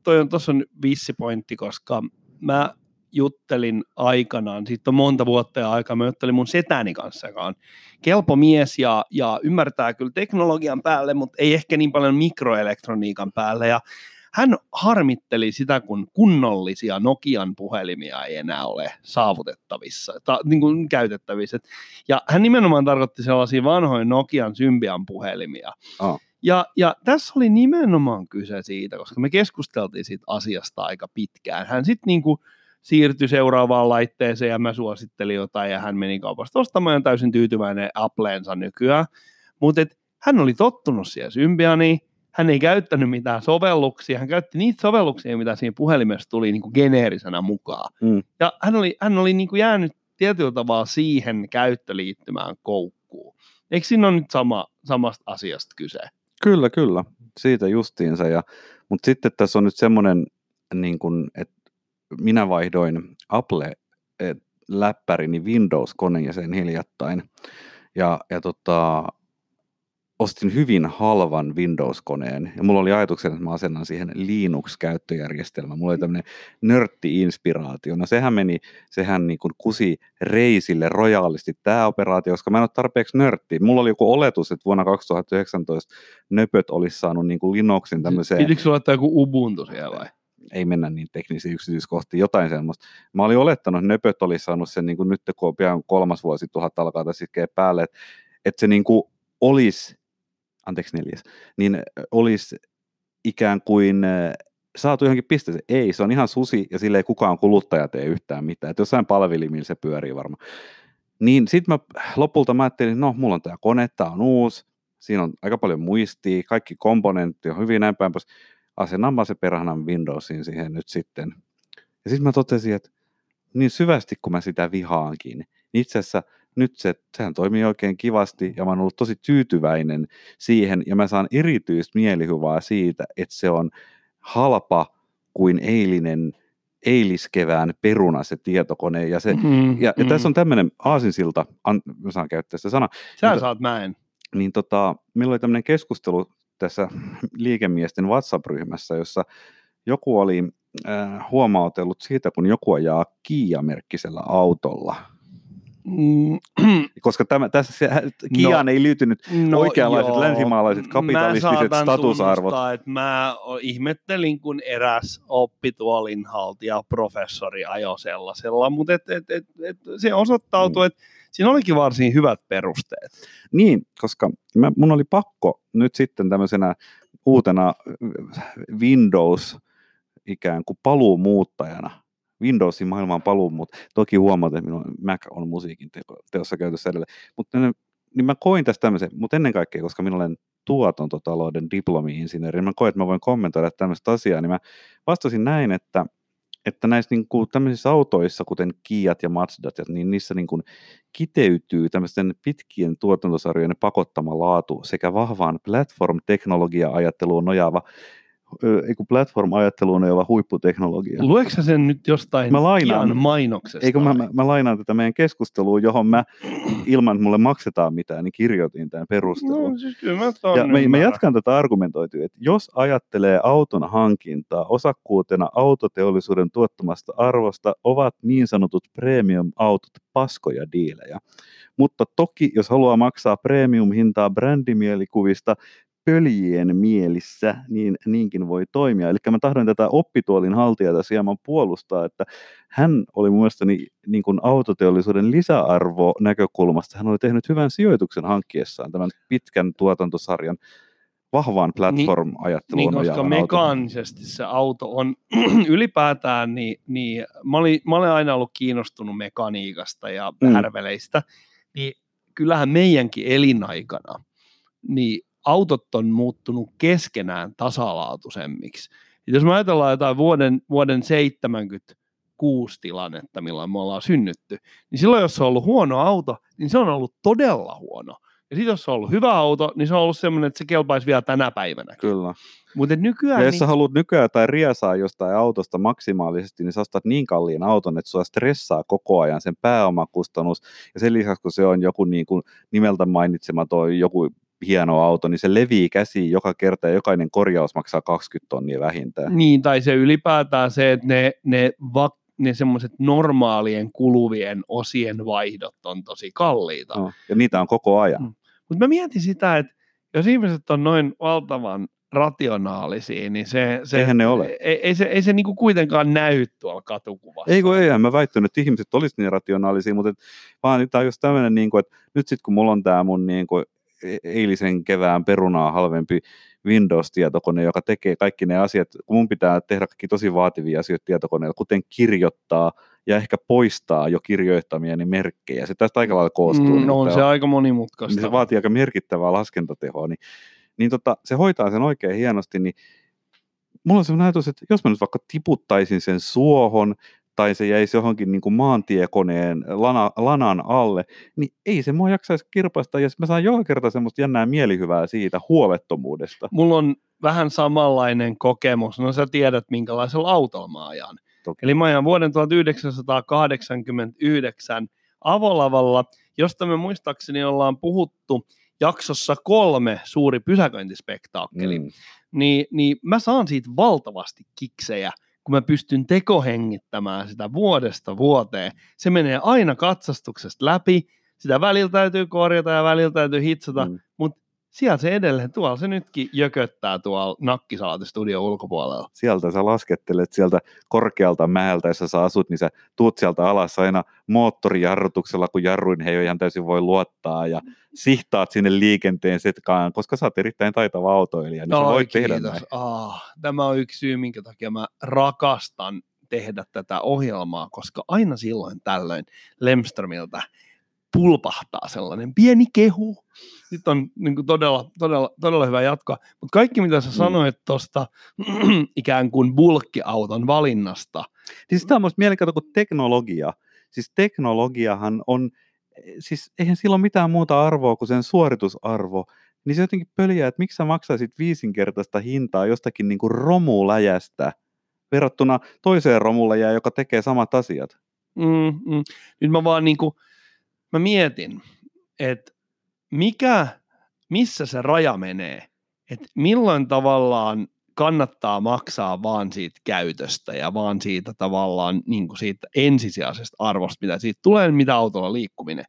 toi on, tuossa on vissi pointti, koska mä juttelin aikanaan, siitä on monta vuotta ja aikaa, mä juttelin mun setäni kanssa, joka on kelpo mies ja, ja ymmärtää kyllä teknologian päälle, mutta ei ehkä niin paljon mikroelektroniikan päälle, ja hän harmitteli sitä, kun kunnollisia Nokian puhelimia ei enää ole saavutettavissa, ta, niin kuin käytettävissä. Ja hän nimenomaan tarkoitti sellaisia vanhoja Nokian Symbian puhelimia. Oh. Ja, ja tässä oli nimenomaan kyse siitä, koska me keskusteltiin siitä asiasta aika pitkään. Hän sitten niin kuin siirtyi seuraavaan laitteeseen ja mä suosittelin jotain ja hän meni kaupasta ostamaan ja täysin tyytyväinen Appleensa nykyään. Mutta hän oli tottunut siihen Symbianiin, hän ei käyttänyt mitään sovelluksia, hän käytti niitä sovelluksia, mitä siinä puhelimessa tuli niin kuin geneerisenä mukaan. Mm. Ja hän oli, hän oli niin kuin jäänyt tietyllä tavalla siihen käyttöliittymään koukkuun. Eikö siinä ole nyt sama, samasta asiasta kyse? Kyllä, kyllä. Siitä justiinsa. Ja, mutta sitten tässä on nyt semmoinen, niin kuin, että minä vaihdoin Apple-läppärini Windows-koneeseen hiljattain. Ja, ja tota, ostin hyvin halvan Windows-koneen ja mulla oli ajatuksena, että mä asennan siihen Linux-käyttöjärjestelmän. Mulla oli tämmöinen nörtti-inspiraatio. No sehän meni, sehän niin kuin kusi reisille rojaalisti tämä operaatio, koska mä en ole tarpeeksi nörtti. Mulla oli joku oletus, että vuonna 2019 nöpöt olisi saanut niin kuin Linuxin tämmöiseen... Pitikö sulla ottaa joku Ubuntu siellä vai? ei mennä niin teknisiin yksityiskohtiin, jotain semmoista. Mä olin olettanut, että nöpöt olisi saanut sen niin kuin nyt, kun on pian kolmas vuosi tuhat alkaa tässä päälle, että, että se niin kuin olisi anteeksi neljäs, niin olisi ikään kuin saatu johonkin pisteeseen. Ei, se on ihan susi ja sille ei kukaan kuluttaja tee yhtään mitään. Että jossain palvelimilla se pyörii varmaan. Niin sitten mä lopulta mä ajattelin, no mulla on tämä kone, tämä on uusi, siinä on aika paljon muistia, kaikki komponentti on hyvin näin päin pois. Asennan mä se perhanan Windowsin siihen nyt sitten. Ja sitten mä totesin, että niin syvästi kun mä sitä vihaankin, niin itse asiassa – nyt se, sehän toimii oikein kivasti ja mä oon ollut tosi tyytyväinen siihen ja mä saan erityistä mielihyvää siitä, että se on halpa kuin eilinen eiliskevään peruna se tietokone. Ja, se, mm, ja, ja mm. tässä on tämmöinen aasinsilta, an, mä saan käyttää sitä sana. Sä niin, saat, mä en. Niin tota, meillä oli tämmöinen keskustelu tässä liikemiesten WhatsApp-ryhmässä, jossa joku oli äh, huomautellut siitä, kun joku ajaa Kia-merkkisellä autolla – Mm. Koska tämä, tässä se, Kiaan no, ei liittynyt no, oikeanlaiset joo. länsimaalaiset kapitalistiset mä statusarvot. että mä ihmettelin, kun eräs oppituolin haltija professori ajoi sellaisella, mutta et, et, et, et, se osoittautui, mm. että siinä olikin varsin hyvät perusteet. Niin, koska mä, mun oli pakko nyt sitten tämmöisenä uutena Windows ikään kuin paluumuuttajana Windowsin maailmaan paluu, mutta toki huomaat, että minun Mac on musiikin teossa käytössä edelleen. Mutta niin mä koin tästä tämmöisen, mutta ennen kaikkea, koska minä olen tuotantotalouden diplomi-insinööri, niin mä koin, että mä voin kommentoida tämmöistä asiaa, niin mä vastasin näin, että, että näissä niin kuin tämmöisissä autoissa, kuten Kiat ja Mazdat, niin niissä niin kuin kiteytyy tämmöisten pitkien tuotantosarjojen pakottama laatu sekä vahvaan platform-teknologia-ajatteluun nojaava eiku platform-ajatteluun ole huipputeknologia. Lueksä sen nyt jostain mä lainaan, mainoksesta? Eikö mä, mä, mä, lainaan tätä meidän keskustelua, johon mä ilman, että mulle maksetaan mitään, niin kirjoitin tämän perustelun. No, siis kyllä mä, ja mä, mä jatkan tätä argumentoitua, että jos ajattelee auton hankintaa osakkuutena autoteollisuuden tuottamasta arvosta, ovat niin sanotut premium-autot paskoja diilejä. Mutta toki, jos haluaa maksaa premium-hintaa brändimielikuvista, pöljien mielissä, niin niinkin voi toimia. Eli mä tahdon tätä oppituolin haltijaa tässä hieman puolustaa, että hän oli mun mielestäni niin kuin autoteollisuuden lisäarvo näkökulmasta, hän oli tehnyt hyvän sijoituksen hankkiessaan tämän pitkän tuotantosarjan vahvaan platform-ajatteluun. Niin, koska mekaanisesti se auto on ylipäätään, niin, niin mä, olin, mä olen aina ollut kiinnostunut mekaniikasta ja mm. härveleistä, niin kyllähän meidänkin elinaikana, niin autot on muuttunut keskenään tasalaatuisemmiksi. Et jos me ajatellaan jotain vuoden, vuoden 76 tilannetta, milloin me ollaan synnytty, niin silloin jos se on ollut huono auto, niin se on ollut todella huono. Ja sitten jos se on ollut hyvä auto, niin se on ollut semmoinen, että se kelpaisi vielä tänä päivänä. Kyllä. Mutta nykyään... Ja jos niin, sä haluat nykyään tai riesaa jostain autosta maksimaalisesti, niin sä ostat niin kalliin auton, että sua stressaa koko ajan sen pääomakustannus. Ja sen lisäksi, kun se on joku niin kuin nimeltä mainitsematon joku hieno auto, niin se levii käsiin joka kerta ja jokainen korjaus maksaa 20 tonnia vähintään. Niin, tai se ylipäätään se, että ne, ne, va, ne semmoiset normaalien kuluvien osien vaihdot on tosi kalliita. No, ja niitä on koko ajan. Mm. Mutta mä mietin sitä, että jos ihmiset on noin valtavan rationaalisia, niin se, se Eihän ne ole. Ei, ei se, ei se niinku kuitenkaan näy tuolla katukuvassa. Ei kun eihän mä väittänyt, että ihmiset olisi niin rationaalisia, mutta et, vaan tämä on just tämmöinen, niin kuin, että nyt sitten kun mulla on tämä mun niin kuin, e- eilisen kevään perunaa halvempi Windows-tietokone, joka tekee kaikki ne asiat, kun mun pitää tehdä kaikki tosi vaativia asioita tietokoneella, kuten kirjoittaa ja ehkä poistaa jo kirjoittamieni merkkejä. Se tästä aika lailla koostuu. Mm, no on se aika monimutkaista. niin se vaatii aika merkittävää laskentatehoa, niin, niin tota, se hoitaa sen oikein hienosti, niin mulla on sellainen ajatus, että jos mä nyt vaikka tiputtaisin sen suohon, tai se jäisi johonkin niin kuin maantiekoneen lana, lanan alle, niin ei se mua jaksaisi kirpasta, ja mä saan joka kerta semmoista jännää mielihyvää siitä huolettomuudesta. Mulla on vähän samanlainen kokemus. No sä tiedät, minkälaisella autolla mä ajan. Toki. Eli mä ajan vuoden 1989 avolavalla, josta me muistaakseni ollaan puhuttu jaksossa kolme suuri pysäköintispektaakkeli. Mm. Niin, niin mä saan siitä valtavasti kiksejä, kun mä pystyn tekohengittämään sitä vuodesta vuoteen. Se menee aina katsastuksesta läpi, sitä välillä täytyy korjata ja välillä täytyy hitsata, Mm. mutta siellä se edelleen, tuolla se nytkin jököttää tuolla Nakkisaati-studion ulkopuolella. Sieltä sä laskettelet sieltä korkealta mäeltä, jossa sä asut, niin sä tuut sieltä alas aina moottorijarrutuksella, kun jarruin he ei ihan täysin voi luottaa, ja sihtaat sinne liikenteen setkaan, koska sä oot erittäin taitava autoilija, niin sä Oi, voit tehdä kiitos. näin. Ah, tämä on yksi syy, minkä takia mä rakastan tehdä tätä ohjelmaa, koska aina silloin tällöin Lemströmiltä pulpahtaa sellainen pieni kehu. Nyt on niin kuin todella, todella, todella hyvä jatkoa. Mutta kaikki, mitä sä Mm. sanoit tuosta ikään kuin bulkkiauton valinnasta, Siis tämä on musta mielenkiintoista kuin teknologia. Siis teknologiahan on, siis eihän sillä ole mitään muuta arvoa kuin sen suoritusarvo. Niin se jotenkin pöliää, että miksi sä maksaisit viisinkertaista hintaa jostakin niin kuin romuläjästä verrattuna toiseen romuläjään, joka tekee samat asiat. Mm, mm. Nyt mä vaan niinku, mä mietin, että mikä, missä se raja menee, että milloin tavallaan kannattaa maksaa vaan siitä käytöstä ja vaan siitä tavallaan niin kuin siitä ensisijaisesta arvosta, mitä siitä tulee, mitä autolla liikkuminen.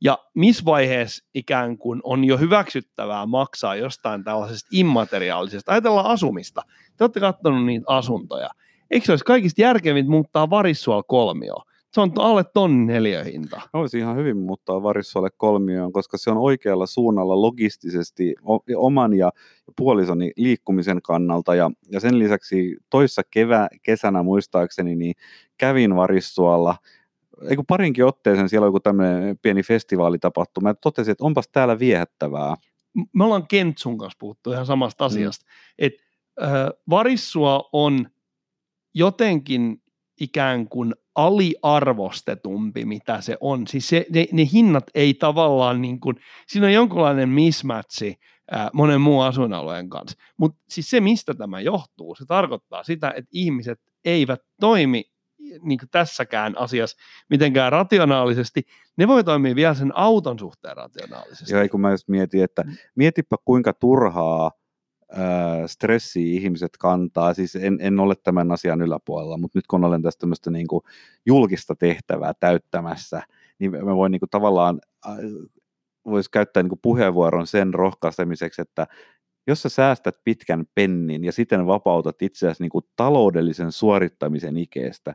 Ja missä vaiheessa ikään kuin on jo hyväksyttävää maksaa jostain tällaisesta immateriaalisesta, ajatellaan asumista. Te olette katsonut niitä asuntoja. Eikö se olisi kaikista järkevintä muuttaa varissual kolmioon? Se on alle tonnin neliöhinta. Olisi ihan hyvin muuttaa varissuolle kolmioon, koska se on oikealla suunnalla logistisesti oman ja puolisoni liikkumisen kannalta. Ja, ja sen lisäksi toissa kevä, kesänä muistaakseni niin kävin varissuolla ei kun parinkin otteeseen siellä oli joku tämmöinen pieni festivaalitapahtuma, ja totesin, että onpas täällä viehättävää. Me ollaan Kentsun kanssa puhuttu ihan samasta asiasta, että äh, varissua on jotenkin ikään kuin aliarvostetumpi, mitä se on. Siis se, ne, ne hinnat ei tavallaan niin kuin, siinä on jonkunlainen mismatchi ää, monen muun asuinalueen kanssa. Mutta siis se, mistä tämä johtuu, se tarkoittaa sitä, että ihmiset eivät toimi niin kuin tässäkään asiassa mitenkään rationaalisesti. Ne voi toimia vielä sen auton suhteen rationaalisesti. Ei kun mä just mietin, että mietipä kuinka turhaa stressiä ihmiset kantaa. Siis en, en ole tämän asian yläpuolella, mutta nyt kun olen tästä tämmöistä niin kuin julkista tehtävää täyttämässä, niin mä voin niin kuin tavallaan, äh, voisi käyttää niin kuin puheenvuoron sen rohkaisemiseksi, että jos sä säästät pitkän pennin ja siten vapautat itseäsi niin kuin taloudellisen suorittamisen ikeestä,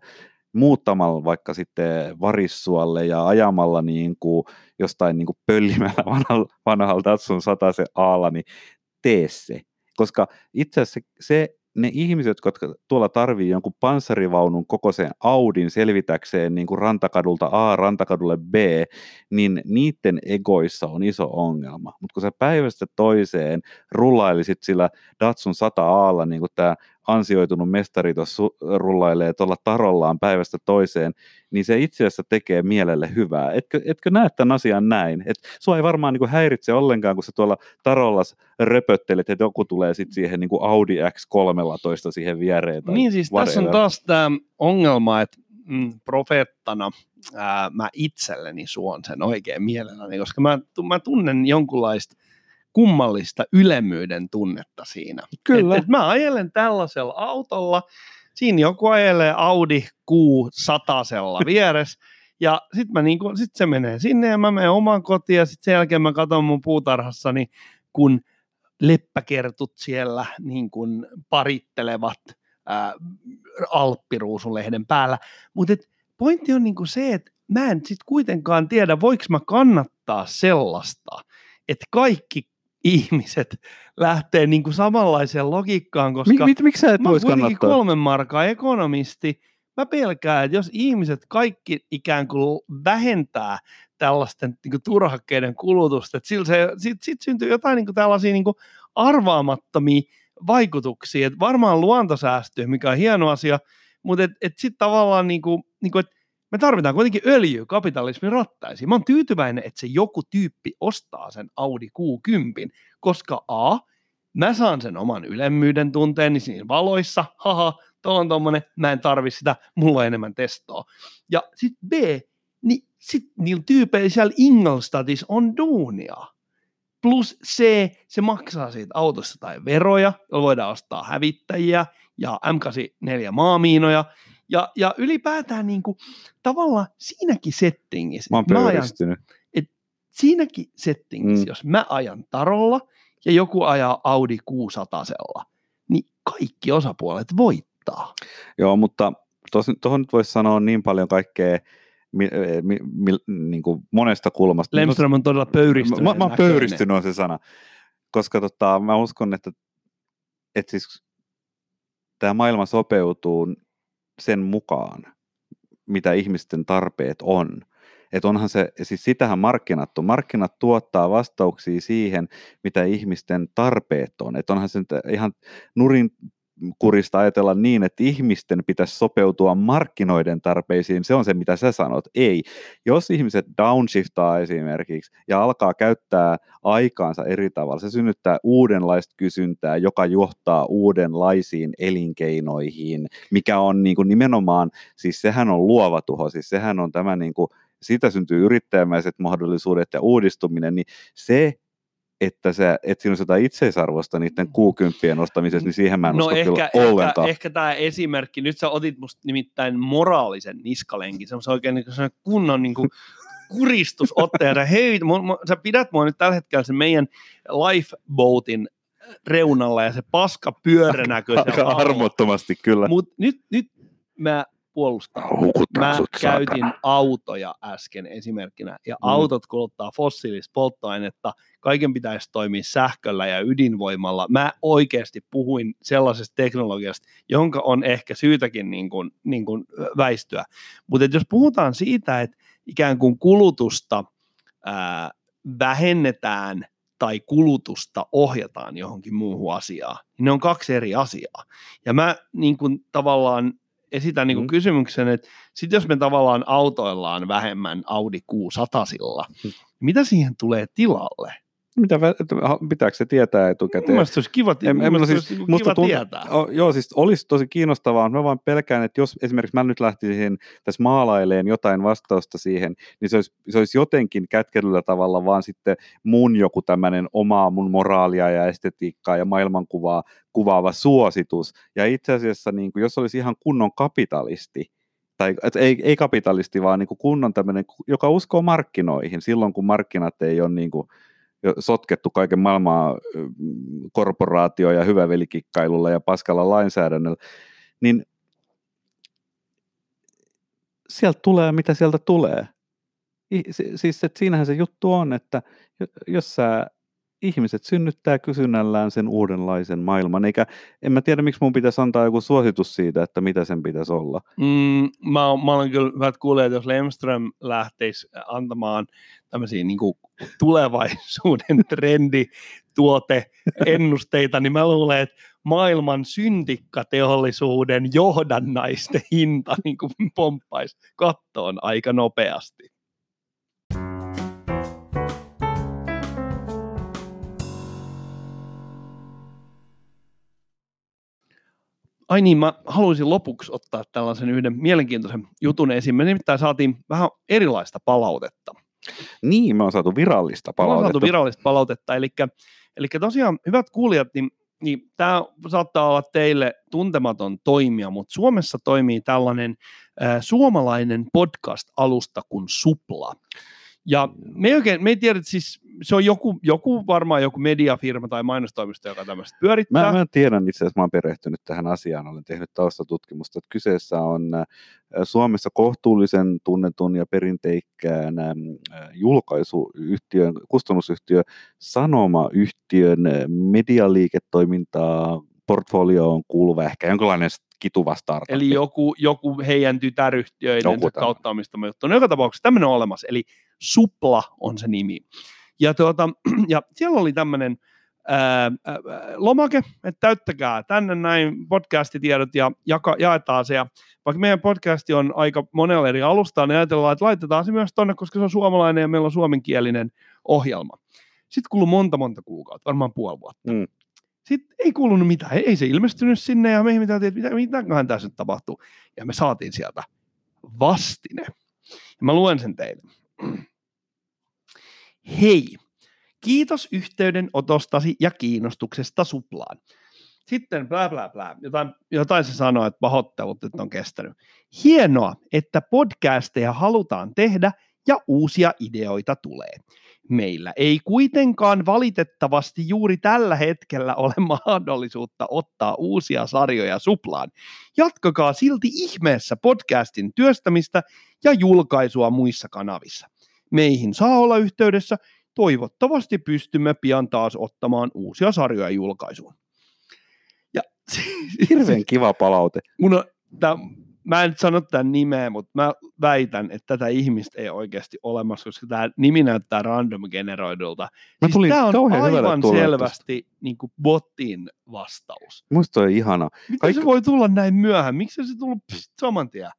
muuttamalla vaikka sitten varissualle ja ajamalla niin kuin jostain niin kuin pöllimällä vanhalla, vanhalla Datsun 100 aalla, niin tee se. Koska itse asiassa se, ne ihmiset, jotka tuolla tarvii jonkun panssarivaunun kokoisen Audin selvitäkseen niin kuin rantakadulta A rantakadulle B, niin niiden egoissa on iso ongelma. Mutta kun sä päivästä toiseen rullailisit sillä Datsun 100 Aalla, niin kuin tämä ansioitunut mestari tuossa rullailee tuolla tarollaan päivästä toiseen, niin se itse asiassa tekee mielelle hyvää. Etkö, etkö näe tämän asian näin? Et sua ei varmaan niin kuin häiritse ollenkaan, kun sä tuolla tarolla röpöttelet, että joku tulee sitten siihen niin kuin Audi X13 siihen viereen. Tai niin siis whatever. tässä on taas tämä ongelma, että mm, profeettana ää, mä itselleni suon sen oikein mielelläni, koska mä, mä tunnen jonkunlaista kummallista ylemmyyden tunnetta siinä. Kyllä. Et, et mä ajelen tällaisella autolla, siinä joku ajelee Audi Q100 vieressä, ja sitten niinku, sit se menee sinne ja mä menen omaan kotiin ja sitten sen jälkeen mä katson mun puutarhassani, kun leppäkertut siellä niin kun parittelevat ää, Alppiruusulehden päällä. Mutta pointti on niinku se, että mä en sitten kuitenkaan tiedä, voiko mä kannattaa sellaista, että kaikki ihmiset lähtee niin kuin samanlaiseen logiikkaan, koska Mik, mit, miksi sä et mä kannattaa? kolmen markaa ekonomisti, mä pelkään, että jos ihmiset kaikki ikään kuin vähentää tällaisten niin kuin turhakkeiden kulutusta, että se, sit, sit syntyy jotain niin kuin tällaisia niin kuin arvaamattomia vaikutuksia, että varmaan luonto säästyy, mikä on hieno asia, mutta et, et sitten tavallaan niin kuin, niin kuin, että me tarvitaan kuitenkin öljyä kapitalismin rattaisiin. Mä oon tyytyväinen, että se joku tyyppi ostaa sen Audi Q10, koska A, mä saan sen oman ylemmyyden tunteeni siinä valoissa, haha, tuolla on tommonen, mä en tarvi sitä, mulla on enemmän testoa. Ja sitten B, niin sit niillä tyypeillä siellä Ingolstadtissa on duunia. Plus C, se maksaa siitä autosta tai veroja, jolla voidaan ostaa hävittäjiä ja M84 maamiinoja, ja, ja ylipäätään niin kuin, tavallaan siinäkin settingissä. Mä oon pöyristynyt. Ajan, et siinäkin settingissä, mm. jos mä ajan tarolla ja joku ajaa Audi 600 niin kaikki osapuolet voittaa. Joo, mutta tuohon nyt voisi sanoa niin paljon kaikkea mi, mi, mi, niin kuin monesta kulmasta. Lemström on todella pöyristynyt. Mä, mä oon pöyristynyt on se sana, koska tota, mä uskon, että, että siis tämä maailma sopeutuu sen mukaan, mitä ihmisten tarpeet on. Että onhan se, siis sitähän markkinat on. Markkinat tuottaa vastauksia siihen, mitä ihmisten tarpeet on. Että onhan se ihan nurin kurista ajatella niin, että ihmisten pitäisi sopeutua markkinoiden tarpeisiin, se on se, mitä sä sanot. Ei. Jos ihmiset downshiftaa esimerkiksi ja alkaa käyttää aikaansa eri tavalla, se synnyttää uudenlaista kysyntää, joka johtaa uudenlaisiin elinkeinoihin, mikä on niin kuin nimenomaan, siis sehän on luova tuho, siis sehän on tämä niin kuin, siitä syntyy yrittäjämäiset mahdollisuudet ja uudistuminen, niin se että, se, että siinä olisi jotain itseisarvosta niiden kuukymppien ostamisessa, niin siihen mä en no usko ehkä, kyllä ollenkaan. Ehkä, ehkä tämä esimerkki, nyt sä otit musta nimittäin moraalisen niskalenkin, semmoisen oikein niin kuin kunnon niin kuin kuristusotteen, ja hei, sä pidät mua nyt tällä hetkellä sen meidän lifeboatin reunalla ja se paska pyöränäkö. Aika armottomasti kyllä. Mutta nyt, nyt mä puolustaa. Mä käytin saatana. autoja äsken esimerkkinä, ja mm. autot kuluttaa fossiilista polttoainetta, kaiken pitäisi toimia sähköllä ja ydinvoimalla. Mä oikeasti puhuin sellaisesta teknologiasta, jonka on ehkä syytäkin niin kuin, niin kuin väistyä. Mutta jos puhutaan siitä, että ikään kuin kulutusta ää, vähennetään tai kulutusta ohjataan johonkin muuhun asiaan, niin ne on kaksi eri asiaa. Ja mä niin kuin tavallaan esitän niin mm. kysymyksen, että sit jos me tavallaan autoillaan vähemmän Audi Q100 mm. mitä siihen tulee tilalle? Mitä, pitääkö se tietää etukäteen? Mielestäni olisi kiva, en, en, siis, kiva musta tunt, tietää. O, joo, siis olisi tosi kiinnostavaa. Mä vaan pelkään, että jos esimerkiksi mä nyt lähtisin tässä maalaileen jotain vastausta siihen, niin se olisi, se olisi jotenkin kätkelyllä tavalla vaan sitten mun joku tämmöinen omaa mun moraalia ja estetiikkaa ja maailmankuvaa kuvaava suositus. Ja itse asiassa, niin kuin, jos olisi ihan kunnon kapitalisti, tai et ei, ei kapitalisti, vaan niin kuin kunnon tämmöinen, joka uskoo markkinoihin silloin, kun markkinat ei ole niin kuin, sotkettu kaiken maailmaa korporaatio- ja hyvävelikikkailulla ja paskalla lainsäädännöllä, niin sieltä tulee, mitä sieltä tulee. Siis että siinähän se juttu on, että jos sä ihmiset synnyttää kysynnällään sen uudenlaisen maailman, eikä en mä tiedä, miksi mun pitäisi antaa joku suositus siitä, että mitä sen pitäisi olla. Mm, mä, mä olen kyllä hyvät kuulijat, jos Lemström lähtisi antamaan tämmöisiä niin kuin tulevaisuuden trendi tuote ennusteita, niin mä luulen, että maailman syntikkateollisuuden johdannaisten hinta niin pomppaisi kattoon aika nopeasti. Ai niin, mä haluaisin lopuksi ottaa tällaisen yhden mielenkiintoisen jutun esiin. Me nimittäin saatiin vähän erilaista palautetta. Niin, me on saatu virallista Me ollaan palautetta. saatu virallista palautetta. Eli, eli tosiaan, hyvät kuulijat, niin, niin tämä saattaa olla teille tuntematon toimija, mutta Suomessa toimii tällainen äh, suomalainen podcast-alusta kuin Supla. Ja me ei, oikein, me ei tiedä, että siis se on joku, joku varmaan joku mediafirma tai mainostoimisto, joka tämmöistä pyörittää. Mä, mä tiedän itse asiassa, mä oon perehtynyt tähän asiaan, olen tehnyt taustatutkimusta, että kyseessä on äh, Suomessa kohtuullisen tunnetun ja perinteikkään äh, julkaisuyhtiön, kustannusyhtiö Sanoma-yhtiön äh, medialiiketoimintaa portfolioon kuuluva ehkä jonkinlainen kituva startup. Eli joku, joku heidän tytäryhtiöiden Joku kautta omistama juttu. No joka tapauksessa tämmöinen on olemassa, eli Supla on se nimi. Ja, tuota, ja siellä oli tämmöinen lomake, että täyttäkää tänne näin podcastitiedot ja jaka, jaetaan se. Ja vaikka meidän podcasti on aika monella eri alustaa, niin ajatellaan, että laitetaan se myös tonne, koska se on suomalainen ja meillä on suomenkielinen ohjelma. Sitten kului monta monta kuukautta, varmaan puoli vuotta. Mm. Sitten ei kuulunut mitään, ei, ei se ilmestynyt sinne ja me ihmeteltiin, että mitä, mitäköhän tässä nyt tapahtuu. Ja me saatiin sieltä vastine. Ja mä luen sen teille. Hei, kiitos yhteydenotostasi ja kiinnostuksesta suplaan. Sitten blä blä blä, jotain, jotain se sanoi, että pahoittelut, että on kestänyt. Hienoa, että podcasteja halutaan tehdä ja uusia ideoita tulee. Meillä ei kuitenkaan valitettavasti juuri tällä hetkellä ole mahdollisuutta ottaa uusia sarjoja suplaan. Jatkakaa silti ihmeessä podcastin työstämistä ja julkaisua muissa kanavissa. Meihin saa olla yhteydessä. Toivottavasti pystymme pian taas ottamaan uusia sarjoja julkaisuun. Ja Hirveän kiva palaute. mun on, tää, mä en nyt sano tämän nimeä, mutta mä väitän, että tätä ihmistä ei oikeasti olemassa, koska tämä nimi näyttää random generoidulta. Mä Siis tämä on aivan selvästi niin kuin botin vastaus. Musta on ihana. Miten Kaikki- se voi tulla näin myöhään? Miksi se tullut pst, saman tien?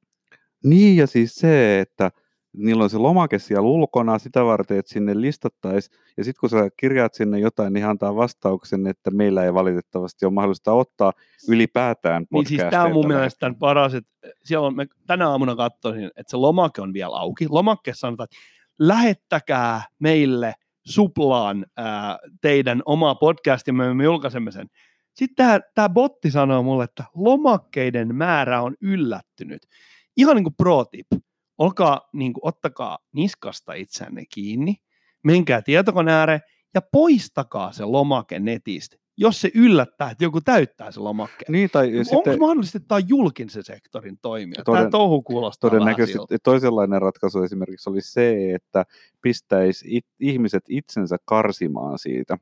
Niin ja siis se, että niillä on se lomake siellä ulkona sitä varten, että sinne listattaisiin. Ja sitten kun sä kirjaat sinne jotain, niin antaa vastauksen, että meillä ei valitettavasti ole mahdollista ottaa ylipäätään Niin siis tämä on mun mielestä tämän paras, että siellä on, me tänä aamuna katsoin, että se lomake on vielä auki. Lomakkeessa sanotaan, että lähettäkää meille suplaan ää, teidän oma podcastimme, me julkaisemme sen. Sitten tämä botti sanoo mulle, että lomakkeiden määrä on yllättynyt. Ihan niin kuin pro tip. Olkaa, niin kuin, ottakaa niskasta itseänne kiinni, menkää tietokoneen ääreen ja poistakaa se lomake netistä, jos se yllättää, että joku täyttää se lomakkeen. Niin, tai Onko sitten mahdollisesti, että tämä on julkisen sektorin toimija? Tämä Toden- touhu kuulostaa todennäköisesti siltä. toisenlainen ratkaisu esimerkiksi oli se, että pistäisi it, ihmiset itsensä karsimaan siitä.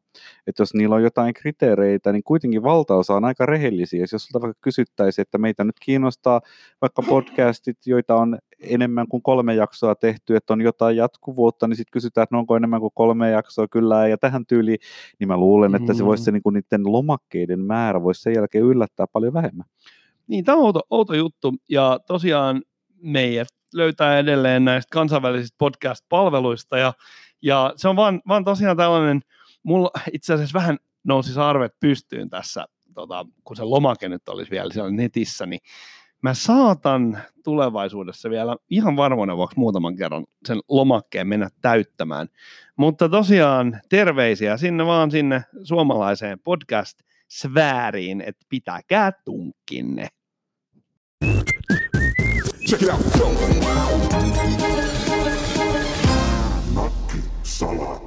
Että jos niillä on jotain kriteereitä, niin kuitenkin valtaosa on aika rehellisiä. Jos sulta vaikka kysyttäisiin, että meitä nyt kiinnostaa vaikka podcastit, joita on enemmän kuin kolme jaksoa tehty, että on jotain jatkuvuutta, niin sitten kysytään, että no onko enemmän kuin kolme jaksoa, kyllä ja tähän tyyliin, niin mä luulen, että se voisi se niin kuin niiden lomakkeiden määrä voisi sen jälkeen yllättää paljon vähemmän. Niin, tämä on outo, outo juttu. Ja tosiaan meidät löytää edelleen näistä kansainvälisistä podcast-palveluista. Ja, ja se on vaan, vaan tosiaan tällainen, mulla itse asiassa vähän nousi sarvet pystyyn tässä, tota, kun se lomake nyt olisi vielä siellä netissä, niin mä saatan tulevaisuudessa vielä ihan varmoina vuoksi muutaman kerran sen lomakkeen mennä täyttämään. Mutta tosiaan terveisiä sinne vaan sinne suomalaiseen podcast-sfääriin, että pitäkää tunkkinne. Check it out. Salat.